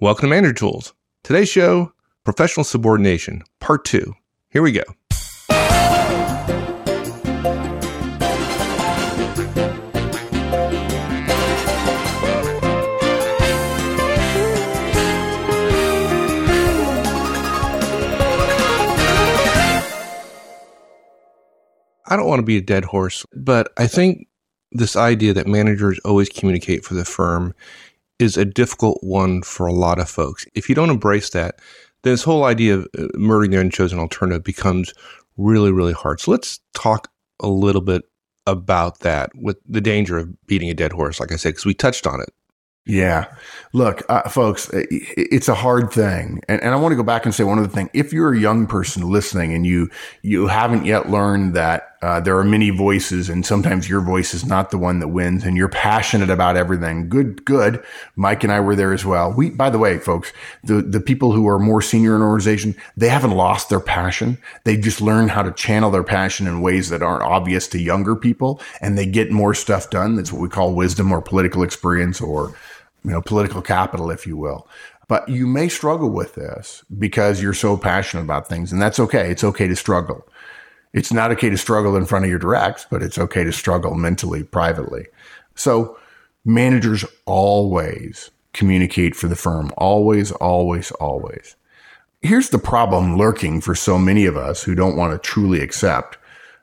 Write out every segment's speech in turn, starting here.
Welcome to Manager Tools. Today's show Professional Subordination, Part 2. Here we go. I don't want to be a dead horse, but I think this idea that managers always communicate for the firm is a difficult one for a lot of folks. If you don't embrace that, then this whole idea of uh, murdering the unchosen alternative becomes really, really hard. So let's talk a little bit about that with the danger of beating a dead horse, like I said, because we touched on it. Yeah. Look, uh, folks, it's a hard thing. And, and I want to go back and say one other thing. If you're a young person listening and you, you haven't yet learned that uh, there are many voices and sometimes your voice is not the one that wins and you're passionate about everything. Good, good. Mike and I were there as well. We, by the way, folks, the, the people who are more senior in an organization, they haven't lost their passion. They just learn how to channel their passion in ways that aren't obvious to younger people and they get more stuff done. That's what we call wisdom or political experience or you know, political capital, if you will. But you may struggle with this because you're so passionate about things, and that's okay. It's okay to struggle. It's not okay to struggle in front of your directs, but it's okay to struggle mentally, privately. So managers always communicate for the firm. Always, always, always. Here's the problem lurking for so many of us who don't want to truly accept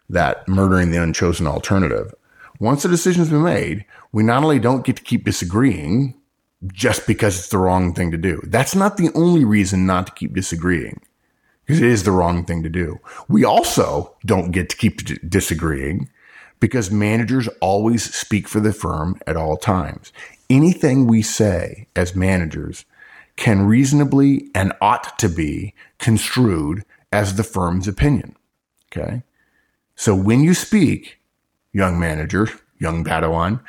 that murdering the unchosen alternative. Once a decision's been made, we not only don't get to keep disagreeing, just because it's the wrong thing to do. That's not the only reason not to keep disagreeing because it is the wrong thing to do. We also don't get to keep d- disagreeing because managers always speak for the firm at all times. Anything we say as managers can reasonably and ought to be construed as the firm's opinion. Okay. So when you speak, young manager, young Padawan,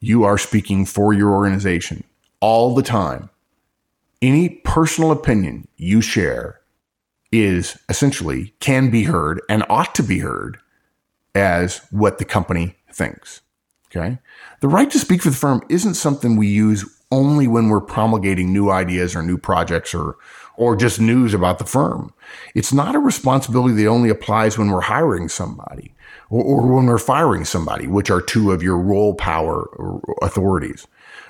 you are speaking for your organization all the time. Any personal opinion you share is essentially can be heard and ought to be heard as what the company thinks. Okay. The right to speak for the firm isn't something we use only when we're promulgating new ideas or new projects or, or just news about the firm. It's not a responsibility that only applies when we're hiring somebody or, or when we're firing somebody, which are two of your role power authorities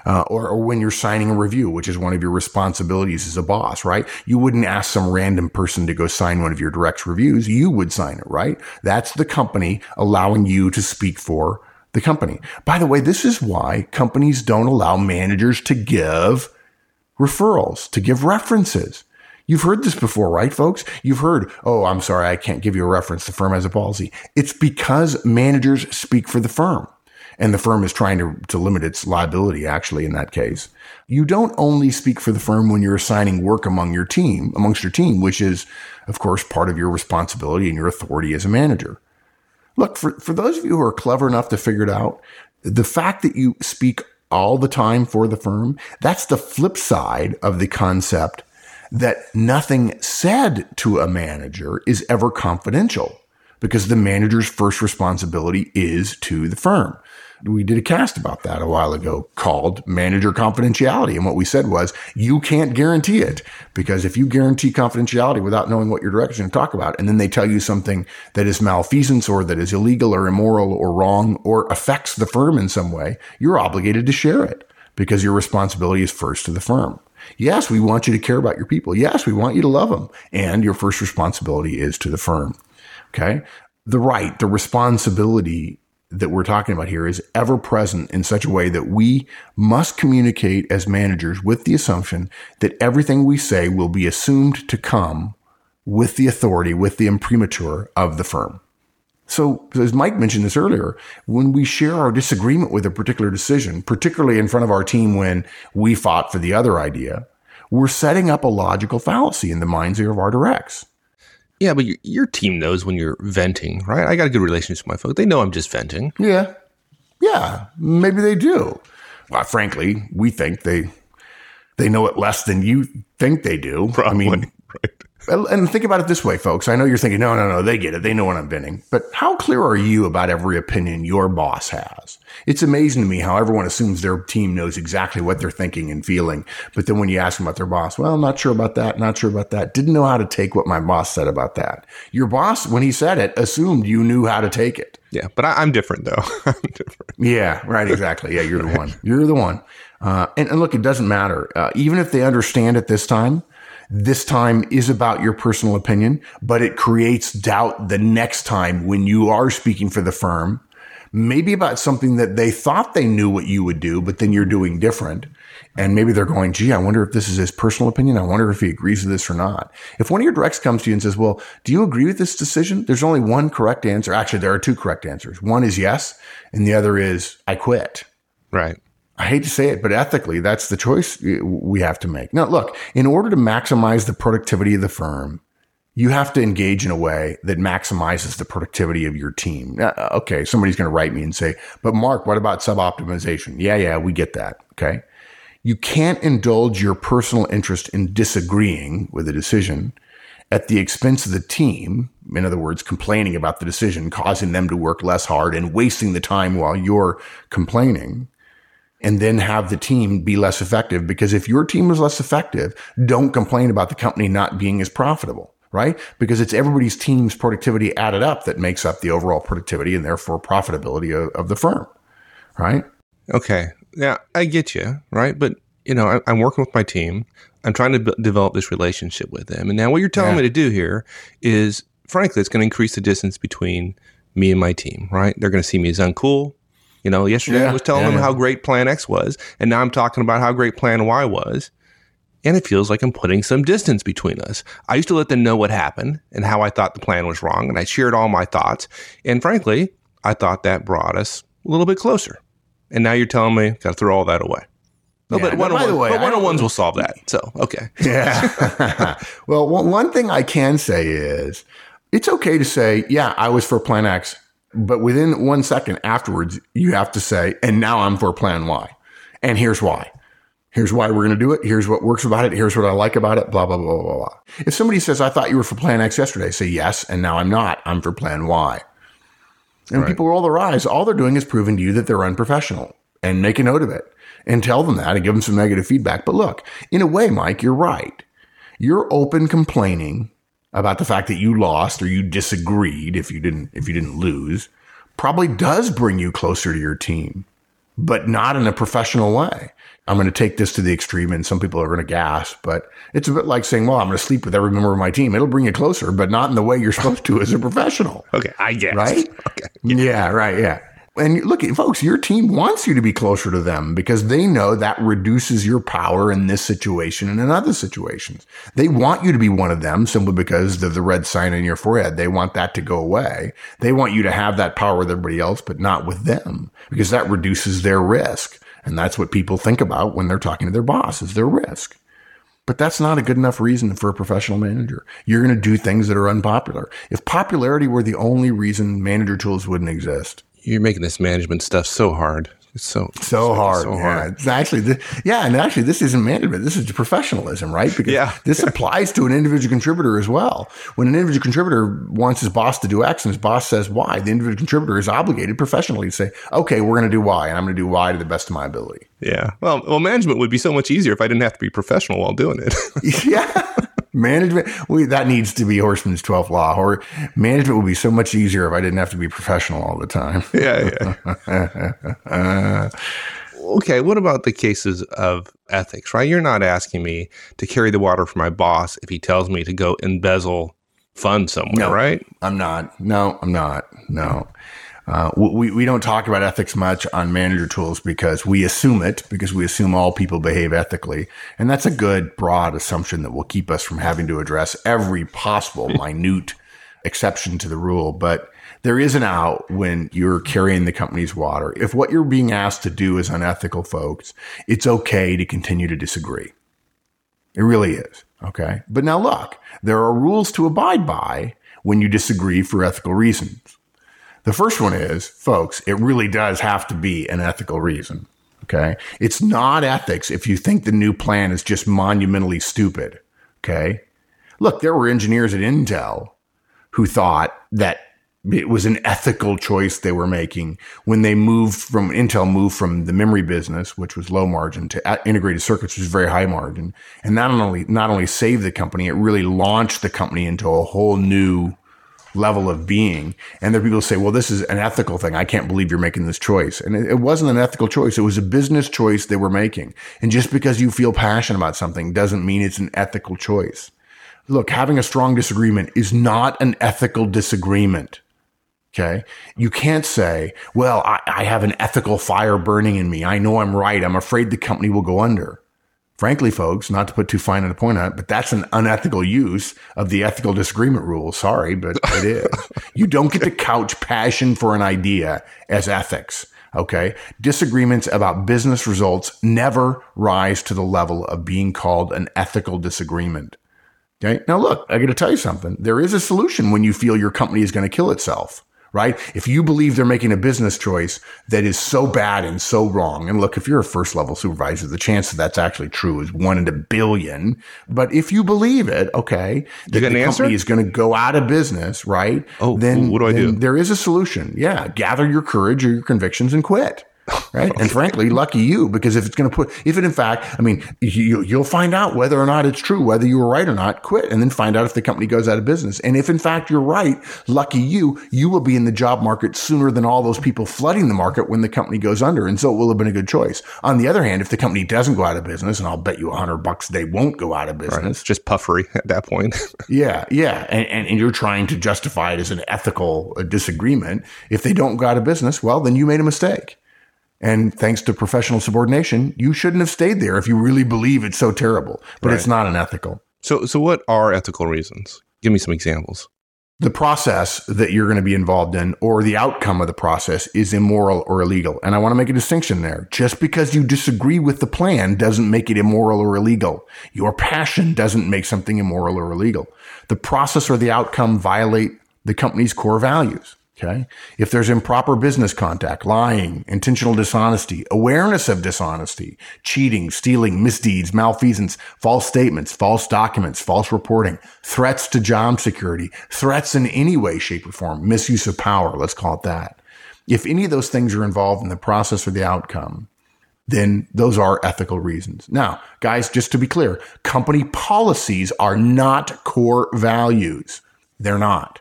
uh, or, or when you're signing a review, which is one of your responsibilities as a boss, right? You wouldn't ask some random person to go sign one of your direct reviews. You would sign it, right? That's the company allowing you to speak for the company. By the way, this is why companies don't allow managers to give referrals, to give references. You've heard this before, right, folks? You've heard, oh, I'm sorry, I can't give you a reference. The firm has a policy. It's because managers speak for the firm and the firm is trying to, to limit its liability actually in that case. You don't only speak for the firm when you're assigning work among your team, amongst your team, which is, of course, part of your responsibility and your authority as a manager. Look, for, for those of you who are clever enough to figure it out, the fact that you speak all the time for the firm, that's the flip side of the concept that nothing said to a manager is ever confidential because the manager's first responsibility is to the firm we did a cast about that a while ago called manager confidentiality. And what we said was you can't guarantee it because if you guarantee confidentiality without knowing what your director is going to talk about, and then they tell you something that is malfeasance or that is illegal or immoral or wrong or affects the firm in some way, you're obligated to share it because your responsibility is first to the firm. Yes, we want you to care about your people. Yes, we want you to love them. And your first responsibility is to the firm. Okay. The right, the responsibility that we're talking about here is ever present in such a way that we must communicate as managers with the assumption that everything we say will be assumed to come with the authority, with the imprimatur of the firm. So, as Mike mentioned this earlier, when we share our disagreement with a particular decision, particularly in front of our team when we fought for the other idea, we're setting up a logical fallacy in the minds of our directs. Yeah, but your, your team knows when you're venting, right? I got a good relationship with my folks. They know I'm just venting. Yeah. Yeah. Maybe they do. Well, frankly, we think they they know it less than you think they do. Probably. I mean, right. And think about it this way, folks. I know you're thinking, no, no, no, they get it. They know what I'm venting. But how clear are you about every opinion your boss has? It's amazing to me how everyone assumes their team knows exactly what they're thinking and feeling. But then when you ask them about their boss, well, I'm not sure about that, not sure about that. Didn't know how to take what my boss said about that. Your boss, when he said it, assumed you knew how to take it. Yeah, but I, am different though. I'm different. Yeah, right. Exactly. Yeah, you're the one. You're the one. Uh, and, and, look, it doesn't matter. Uh, even if they understand it this time, this time is about your personal opinion, but it creates doubt the next time when you are speaking for the firm, maybe about something that they thought they knew what you would do, but then you're doing different. And maybe they're going, gee, I wonder if this is his personal opinion. I wonder if he agrees with this or not. If one of your directs comes to you and says, well, do you agree with this decision? There's only one correct answer. Actually, there are two correct answers. One is yes, and the other is I quit. Right. I hate to say it, but ethically, that's the choice eh, we have to make. Now, look, in order to maximize the productivity of the firm, you have to engage in a way that maximizes the productivity of your team. Uh, okay, somebody's going to write me and say, but Mark, what about sub optimization? Yeah, yeah, we get that. Okay. You can't indulge your personal interest in disagreeing with a decision at the expense of the team. In other words, complaining about the decision, causing them to work less hard and wasting the time while you're complaining and then have the team be less effective. Because if your team is less effective, don't complain about the company not being as profitable, right? Because it's everybody's team's productivity added up that makes up the overall productivity and therefore profitability of, of the firm, right? Okay. Yeah, I get you, right? But, you know, I, am working with my team. I'm trying to b- develop this relationship with them. And now what you're telling yeah. me to do here is, frankly, it's going to increase the distance between me and my team, right? They're going to see me as uncool. You know, yesterday yeah, I was telling yeah, them how great Plan X was, and now I'm talking about how great Plan Y was. And it feels like I'm putting some distance between us. I used to let them know what happened and how I thought the plan was wrong, and I shared all my thoughts. And frankly, I thought that brought us a little bit closer. And now you're telling me got to throw all that away. No, yeah, but one by the way, but one on ones will solve that. So okay. Yeah. well, one thing I can say is it's okay to say, yeah, I was for Plan X but within one second afterwards, you have to say, and now I'm for plan Y. And here's why. Here's why we're going to do it. Here's what works about it. Here's what I like about it. Blah, blah, blah, blah, blah. If somebody says, I thought you were for plan X yesterday, say yes. And now I'm not. I'm for plan Y. And right. people roll their eyes. All they're doing is proving to you that they're unprofessional and make a note of it and tell them that and give them some negative feedback. But look, in a way, Mike, you're right. You're open complaining about the fact that you lost or you disagreed if you didn't if you didn't lose probably does bring you closer to your team but not in a professional way. I'm going to take this to the extreme and some people are going to gasp but it's a bit like saying well i'm going to sleep with every member of my team. It'll bring you closer but not in the way you're supposed to as a professional. Okay i guess. Right? Okay yeah. yeah right yeah and look, folks, your team wants you to be closer to them because they know that reduces your power in this situation and in other situations. They want you to be one of them simply because of the red sign on your forehead. They want that to go away. They want you to have that power with everybody else, but not with them because that reduces their risk. And that's what people think about when they're talking to their boss is their risk. But that's not a good enough reason for a professional manager. You're going to do things that are unpopular. If popularity were the only reason manager tools wouldn't exist, you're making this management stuff so hard. It's so so hard. So hard. Yeah, it's actually the, yeah, and actually this isn't management. This is professionalism, right? Because yeah. this applies to an individual contributor as well. When an individual contributor wants his boss to do X and his boss says Y, the individual contributor is obligated professionally to say, "Okay, we're going to do Y, and I'm going to do Y to the best of my ability." Yeah. Well, well, management would be so much easier if I didn't have to be professional while doing it. yeah management we, that needs to be Horstman's 12th law or management would be so much easier if i didn't have to be professional all the time. Yeah yeah. Okay what about the cases of ethics right? You're not asking me to carry the water for my boss if he tells me to go embezzle funds somewhere no, right? I'm not. No i'm not. No uh, we, we don't talk about ethics much on manager tools because we assume it, because we assume all people behave ethically. And that's a good broad assumption that will keep us from having to address every possible minute exception to the rule. But there is an out when you're carrying the company's water. If what you're being asked to do is unethical, folks, it's okay to continue to disagree. It really is. Okay. But now look, there are rules to abide by when you disagree for ethical reasons. The first one is, folks, it really does have to be an ethical reason. Okay. It's not ethics if you think the new plan is just monumentally stupid. Okay. Look, there were engineers at Intel who thought that it was an ethical choice they were making when they moved from Intel moved from the memory business, which was low margin, to integrated circuits, which was very high margin, and not only not only saved the company, it really launched the company into a whole new level of being. And there are people who say, well, this is an ethical thing. I can't believe you're making this choice. And it, it wasn't an ethical choice. It was a business choice they were making. And just because you feel passionate about something doesn't mean it's an ethical choice. Look, having a strong disagreement is not an ethical disagreement. Okay. You can't say, well, I, I, have an ethical fire burning in me. I know I'm right. I'm afraid the company will go under. Frankly, folks, not to put too fine a point on it, but that's an unethical use of the ethical disagreement rule. Sorry, but it is. you don't get to couch passion for an idea as ethics. Okay. Disagreements about business results never rise to the level of being called an ethical disagreement. Okay. Now, look, I got to tell you something. There is a solution when you feel your company is going to kill itself right? If you believe they're making a business choice that is so bad and so wrong, and look, if you're a first level supervisor, the chance that that's actually true is one in a billion. But if you believe it, okay, that the company is going to go out of business, right? Oh, then what do I do? There is a solution. Yeah, gather your courage or your convictions and quit right? And frankly, lucky you, because if it's going to put, if it in fact, I mean, you, you'll find out whether or not it's true, whether you were right or not, quit and then find out if the company goes out of business. And if in fact you're right, lucky you, you will be in the job market sooner than all those people flooding the market when the company goes under. And so it will have been a good choice. On the other hand, if the company doesn't go out of business, and I'll bet you a hundred bucks they won't go out of business. Right. It's just puffery at that point. yeah. Yeah. And, and, and you're trying to justify it as an ethical uh, disagreement. If they don't go out of business, well, then you made a mistake. And thanks to professional subordination, you shouldn't have stayed there if you really believe it's so terrible. But right. it's not unethical. So, so what are ethical reasons? Give me some examples. The process that you're going to be involved in or the outcome of the process is immoral or illegal. And I want to make a distinction there. Just because you disagree with the plan doesn't make it immoral or illegal. Your passion doesn't make something immoral or illegal. The process or the outcome violate the company's core values. Okay. If there's improper business contact, lying, intentional dishonesty, awareness of dishonesty, cheating, stealing, misdeeds, malfeasance, false statements, false documents, false reporting, threats to job security, threats in any way, shape, or form, misuse of power, let's call it that. If any of those things are involved in the process or the outcome, then those are ethical reasons. Now, guys, just to be clear, company policies are not core values. They're not.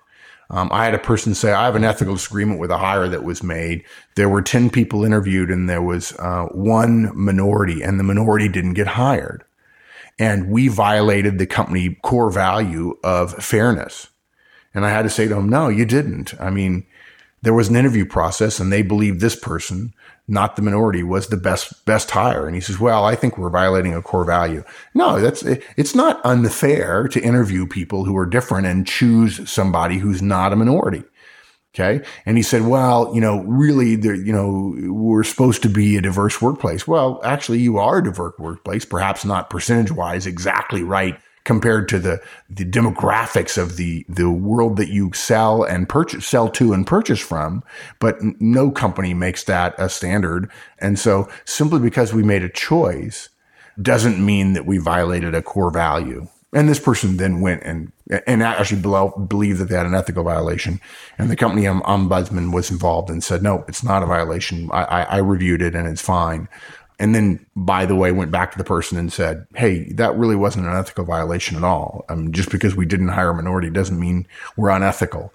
Um, I had a person say, I have an ethical disagreement with a hire that was made. There were 10 people interviewed and there was uh, one minority and the minority didn't get hired. And we violated the company core value of fairness. And I had to say to him, no, you didn't. I mean, there was an interview process and they believed this person not the minority was the best best hire. And he says well i think we're violating a core value. No that's it's not unfair to interview people who are different and choose somebody who's not a minority. Okay. And he said well you know really there you know we're supposed to be a diverse workplace. Well actually you are a diverse workplace perhaps not percentage wise exactly right compared to the the demographics of the the world that you sell and purchase sell to and purchase from but no company makes that a standard. And so simply because we made a choice doesn't mean that we violated a core value. And this person then went and and actually believed that they had an ethical violation. And the company um, ombudsman was involved and said no it's not a violation. I, I, I reviewed it and it's fine and then, by the way, went back to the person and said, Hey, that really wasn't an ethical violation at all. I mean, just because we didn't hire a minority doesn't mean we're unethical.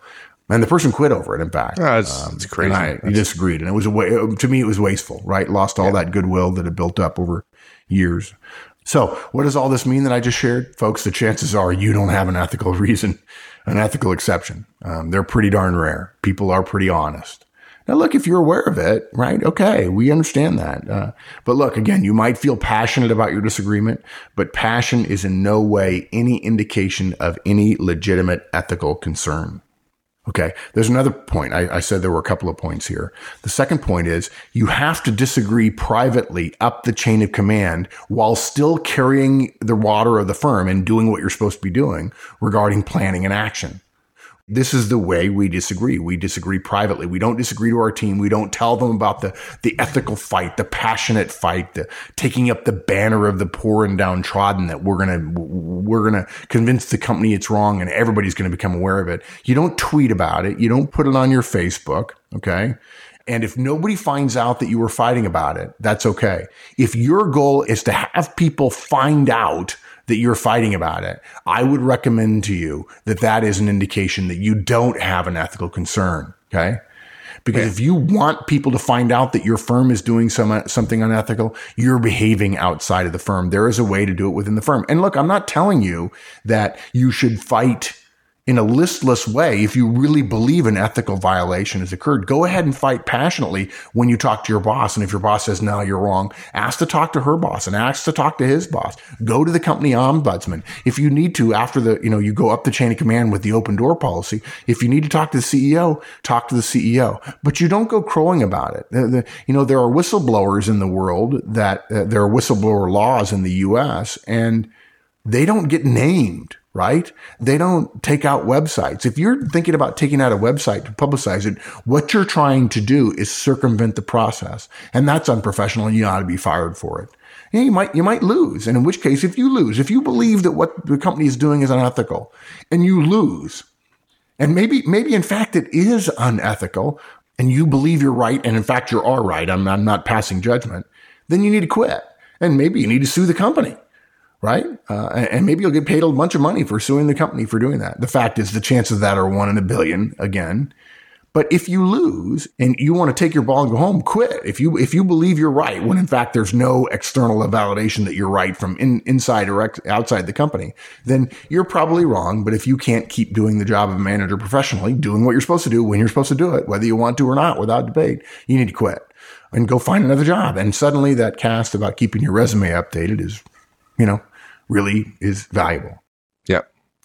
And the person quit over it, in fact. Oh, it's, um, it's crazy. I disagreed. And it was a way, to me, it was wasteful, right? Lost all yeah. that goodwill that had built up over years. So what does all this mean that I just shared? Folks, the chances are you don't have an ethical reason, an ethical exception. Um, they're pretty darn rare. People are pretty honest. Now, look, if you're aware of it, right? Okay, we understand that. Uh, but look, again, you might feel passionate about your disagreement, but passion is in no way any indication of any legitimate ethical concern. Okay. There's another point. I, I, said there were a couple of points here. The second point is you have to disagree privately up the chain of command while still carrying the water of the firm and doing what you're supposed to be doing regarding planning and action. This is the way we disagree. We disagree privately. We don't disagree to our team. We don't tell them about the, the ethical fight, the passionate fight, the taking up the banner of the poor and downtrodden that we're going to, we're going to convince the company it's wrong and everybody's going to become aware of it. You don't tweet about it. You don't put it on your Facebook. Okay. And if nobody finds out that you were fighting about it, that's okay. If your goal is to have people find out that you're fighting about it, I would recommend to you that that is an indication that you don't have an ethical concern. Okay. Because yeah. if you want people to find out that your firm is doing some, something unethical, you're behaving outside of the firm. There is a way to do it within the firm. And look, I'm not telling you that you should fight in a listless way, if you really believe an ethical violation has occurred, go ahead and fight passionately when you talk to your boss. And if your boss says, no, you're wrong, ask to talk to her boss and ask to talk to his boss. Go to the company ombudsman. If you need to, after the, you know, you go up the chain of command with the open door policy. If you need to talk to the CEO, talk to the CEO, but you don't go crowing about it. The, the, you know, there are whistleblowers in the world that uh, there are whistleblower laws in the U.S. and they don't get named right? They don't take out websites. If you're thinking about taking out a website to publicize it, what you're trying to do is circumvent the process. And that's unprofessional and you ought to be fired for it. You might, you might lose. And in which case, if you lose, if you believe that what the company is doing is unethical and you lose, and maybe, maybe in fact it is unethical and you believe you're right. And in fact, you are right. I'm, I'm not passing judgment. Then you need to quit. And maybe you need to sue the company right? Uh, and maybe you'll get paid a bunch of money for suing the company for doing that. The fact is, the chances of that are one in a billion again. But if you lose and you want to take your ball and go home, quit. If you if you believe you're right, when in fact there's no external validation that you're right from in, inside or ex, outside the company, then you're probably wrong. But if you can't keep doing the job of a manager professionally, doing what you're supposed to do when you're supposed to do it, whether you want to or not, without debate, you need to quit and go find another job. And suddenly that cast about keeping your resume updated is, you know, really is valuable. Yeah.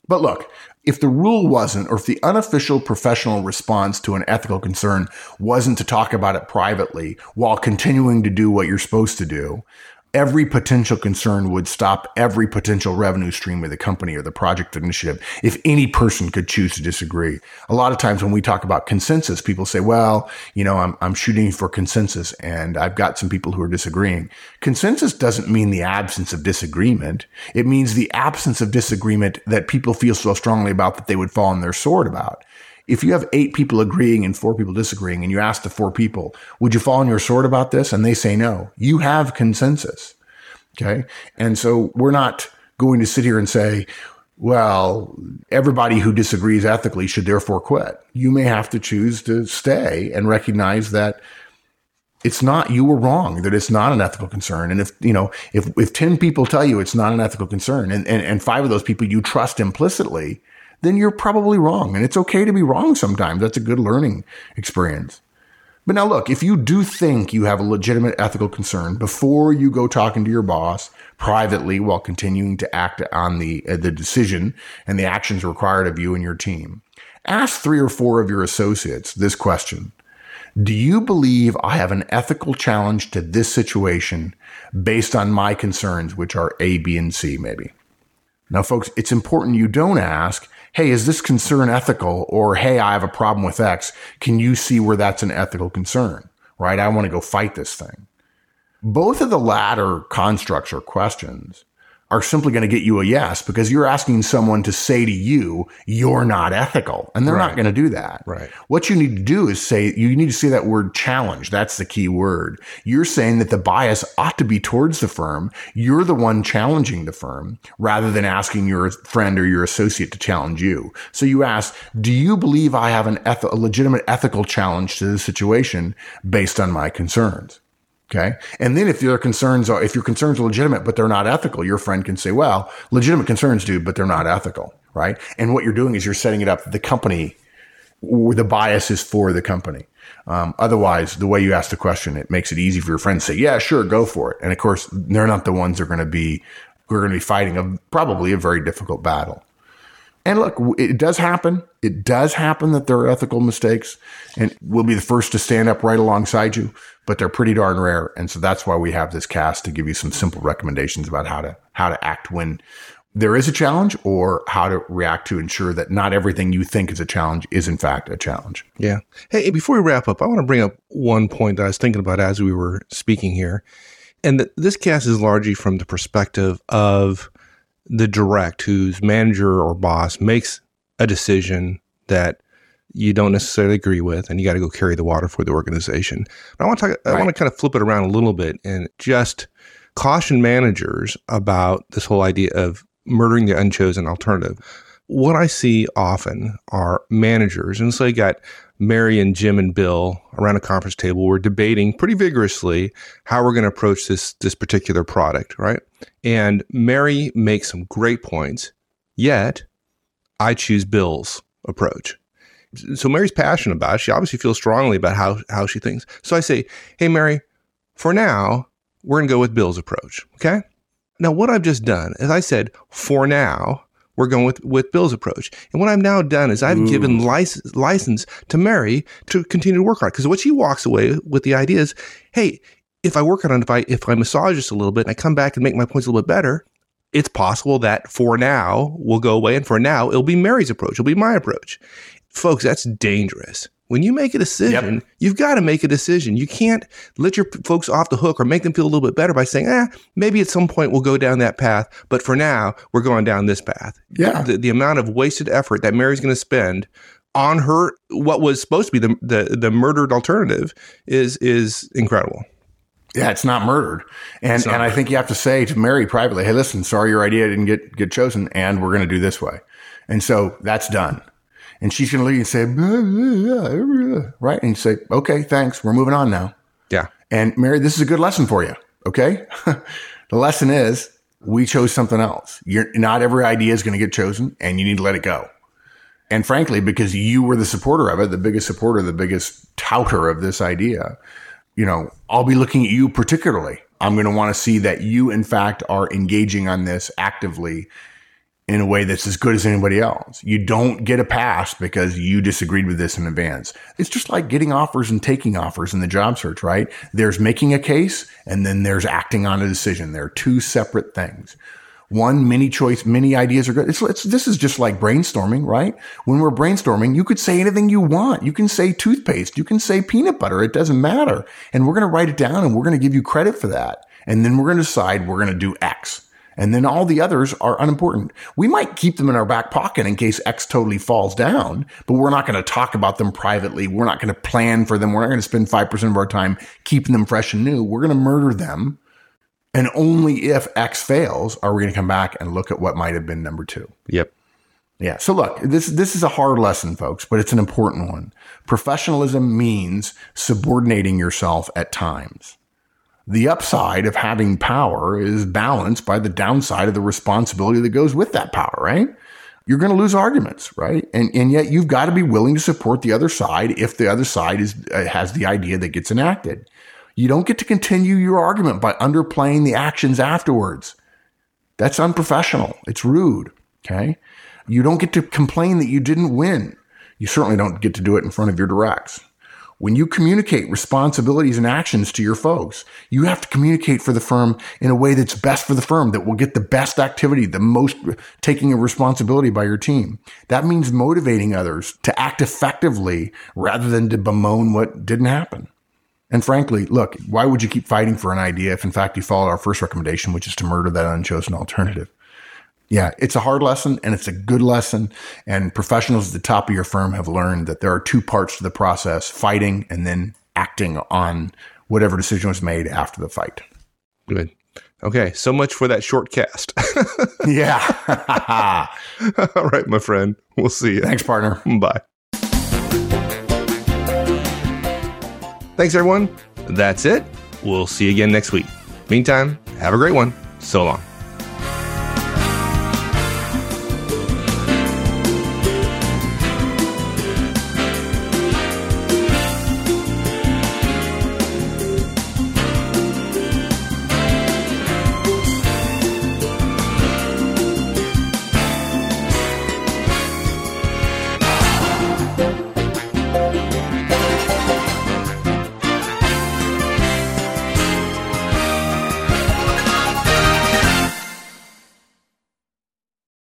But look, if the rule wasn't, or if the unofficial professional response to an ethical concern wasn't to talk about it privately while continuing to do what you're supposed to do, every potential concern would stop every potential revenue stream of the company or the project initiative if any person could choose to disagree. A lot of times when we talk about consensus, people say, well, you know, I'm, I'm shooting for consensus and I've got some people who are disagreeing. Consensus doesn't mean the absence of disagreement. It means the absence of disagreement that people feel so strongly about that they would fall on their sword about if you have eight people agreeing and four people disagreeing and you ask the four people, would you fall on your sword about this? And they say no. You have consensus. Okay. And so we're not going to sit here and say, well, everybody who disagrees ethically should therefore quit. You may have to choose to stay and recognize that it's not, you were wrong, that it's not an ethical concern. And if, you know, if, if 10 people tell you it's not an ethical concern and, and, and five of those people you trust implicitly, then you're probably wrong. And it's okay to be wrong sometimes. That's a good learning experience. But now look, if you do think you have a legitimate ethical concern before you go talking to your boss privately while continuing to act on the, uh, the decision and the actions required of you and your team, ask three or four of your associates this question. Do you believe I have an ethical challenge to this situation based on my concerns, which are A, B, and C, maybe? Now, folks, it's important you don't ask, hey, is this concern ethical? Or, hey, I have a problem with X. Can you see where that's an ethical concern? Right? I want to go fight this thing. Both of the latter constructs or questions are simply going to get you a yes because you're asking someone to say to you, you're not ethical. And they're right. not going to do that. Right. What you need to do is say, you need to say that word challenge. That's the key word. You're saying that the bias ought to be towards the firm. You're the one challenging the firm rather than asking your friend or your associate to challenge you. So you ask, do you believe I have an eth- a legitimate ethical challenge to the situation based on my concerns? Okay. And then if your concerns are, if your concerns are legitimate, but they're not ethical, your friend can say, well, legitimate concerns do, but they're not ethical. Right. And what you're doing is you're setting it up the company or the bias is for the company. Um, otherwise, the way you ask the question, it makes it easy for your friend to say, yeah, sure, go for it. And of course, they're not the ones that are going to be, who are going to be fighting a, probably a very difficult battle. And look, it does happen. It does happen that there are ethical mistakes and we'll be the first to stand up right alongside you, but they're pretty darn rare. And so that's why we have this cast to give you some simple recommendations about how to, how to act when there is a challenge or how to react to ensure that not everything you think is a challenge is in fact a challenge. Yeah. Hey, before we wrap up, I want to bring up one point that I was thinking about as we were speaking here. And this cast is largely from the perspective of the direct, whose manager or boss makes a decision that you don't necessarily agree with, and you got to go carry the water for the organization. But I want to talk, right. I want to kind of flip it around a little bit and just caution managers about this whole idea of murdering the unchosen alternative. What I see often are managers, and so you got Mary and Jim and Bill around a conference table. We're debating pretty vigorously how we're going to approach this this particular product, right? And Mary makes some great points. Yet, I choose Bill's approach. So Mary's passionate about it. She obviously feels strongly about how how she thinks. So I say, "Hey Mary, for now, we're going to go with Bill's approach." Okay? Now, what I've just done is I said, "For now, we're going with, with Bill's approach. And what I've now done is I've Ooh. given license, license to Mary to continue to work on it. Because what she walks away with the idea is, hey, if I work on it, if I if I massage this a little bit and I come back and make my points a little bit better, it's possible that for now we'll go away, and for now it'll be Mary's approach, it'll be my approach. Folks, that's dangerous. When you make a decision, yep. you've got to make a decision. You can't let your folks off the hook or make them feel a little bit better by saying, ah, maybe at some point we'll go down that path, but for now we're going down this path. Yeah. The, the amount of wasted effort that Mary's going to spend on her, what was supposed to be the, the, the murdered alternative is, is incredible. Yeah, it's not murdered. And not and I think you have to say to Mary privately, hey, listen, sorry your idea didn't get, get chosen, and we're going to do this way. And so that's done and she's going to leave and say, blah, blah, blah, right? And you say, okay, thanks. We're moving on now. Yeah. And Mary, this is a good lesson for you. Okay. the lesson is we chose something else. You're not every idea is going to get chosen and you need to let it go. And frankly, because you were the supporter of it, the biggest supporter, the biggest touter of this idea, you know, I'll be looking at you particularly. I'm going to want to see that you, in fact, are engaging on this actively in a way that's as good as anybody else. You don't get a pass because you disagreed with this in advance. It's just like getting offers and taking offers in the job search, right? There's making a case and then there's acting on a decision. They're two separate things. One many choice, many ideas are good. It's, it's, this is just like brainstorming, right? When we're brainstorming, you could say anything you want. You can say toothpaste. You can say peanut butter. It doesn't matter. And we're going to write it down and we're going to give you credit for that. And then we're going to decide we're going to do X and then all the others are unimportant. We might keep them in our back pocket in case X totally falls down, but we're not going to talk about them privately. We're not going to plan for them. We're not going to spend 5% of our time keeping them fresh and new. We're going to murder them. And only if X fails are we going to come back and look at what might have been number two. Yep. Yeah. So look, this, this is a hard lesson, folks, but it's an important one. Professionalism means subordinating yourself at times. The upside of having power is balanced by the downside of the responsibility that goes with that power, right? You're going to lose arguments, right? And, and yet you've got to be willing to support the other side if the other side is, uh, has the idea that gets enacted. You don't get to continue your argument by underplaying the actions afterwards. That's unprofessional. It's rude. Okay. You don't get to complain that you didn't win. You certainly don't get to do it in front of your directs. When you communicate responsibilities and actions to your folks, you have to communicate for the firm in a way that's best for the firm, that will get the best activity, the most taking of responsibility by your team. That means motivating others to act effectively rather than to bemoan what didn't happen. And frankly, look, why would you keep fighting for an idea if in fact you followed our first recommendation, which is to murder that unchosen alternative? Yeah, it's a hard lesson and it's a good lesson. And professionals at the top of your firm have learned that there are two parts to the process fighting and then acting on whatever decision was made after the fight. Good. Okay, so much for that short cast. yeah. All right, my friend. We'll see you. Thanks, partner. Bye. Thanks, everyone. That's it. We'll see you again next week. Meantime, have a great one. So long.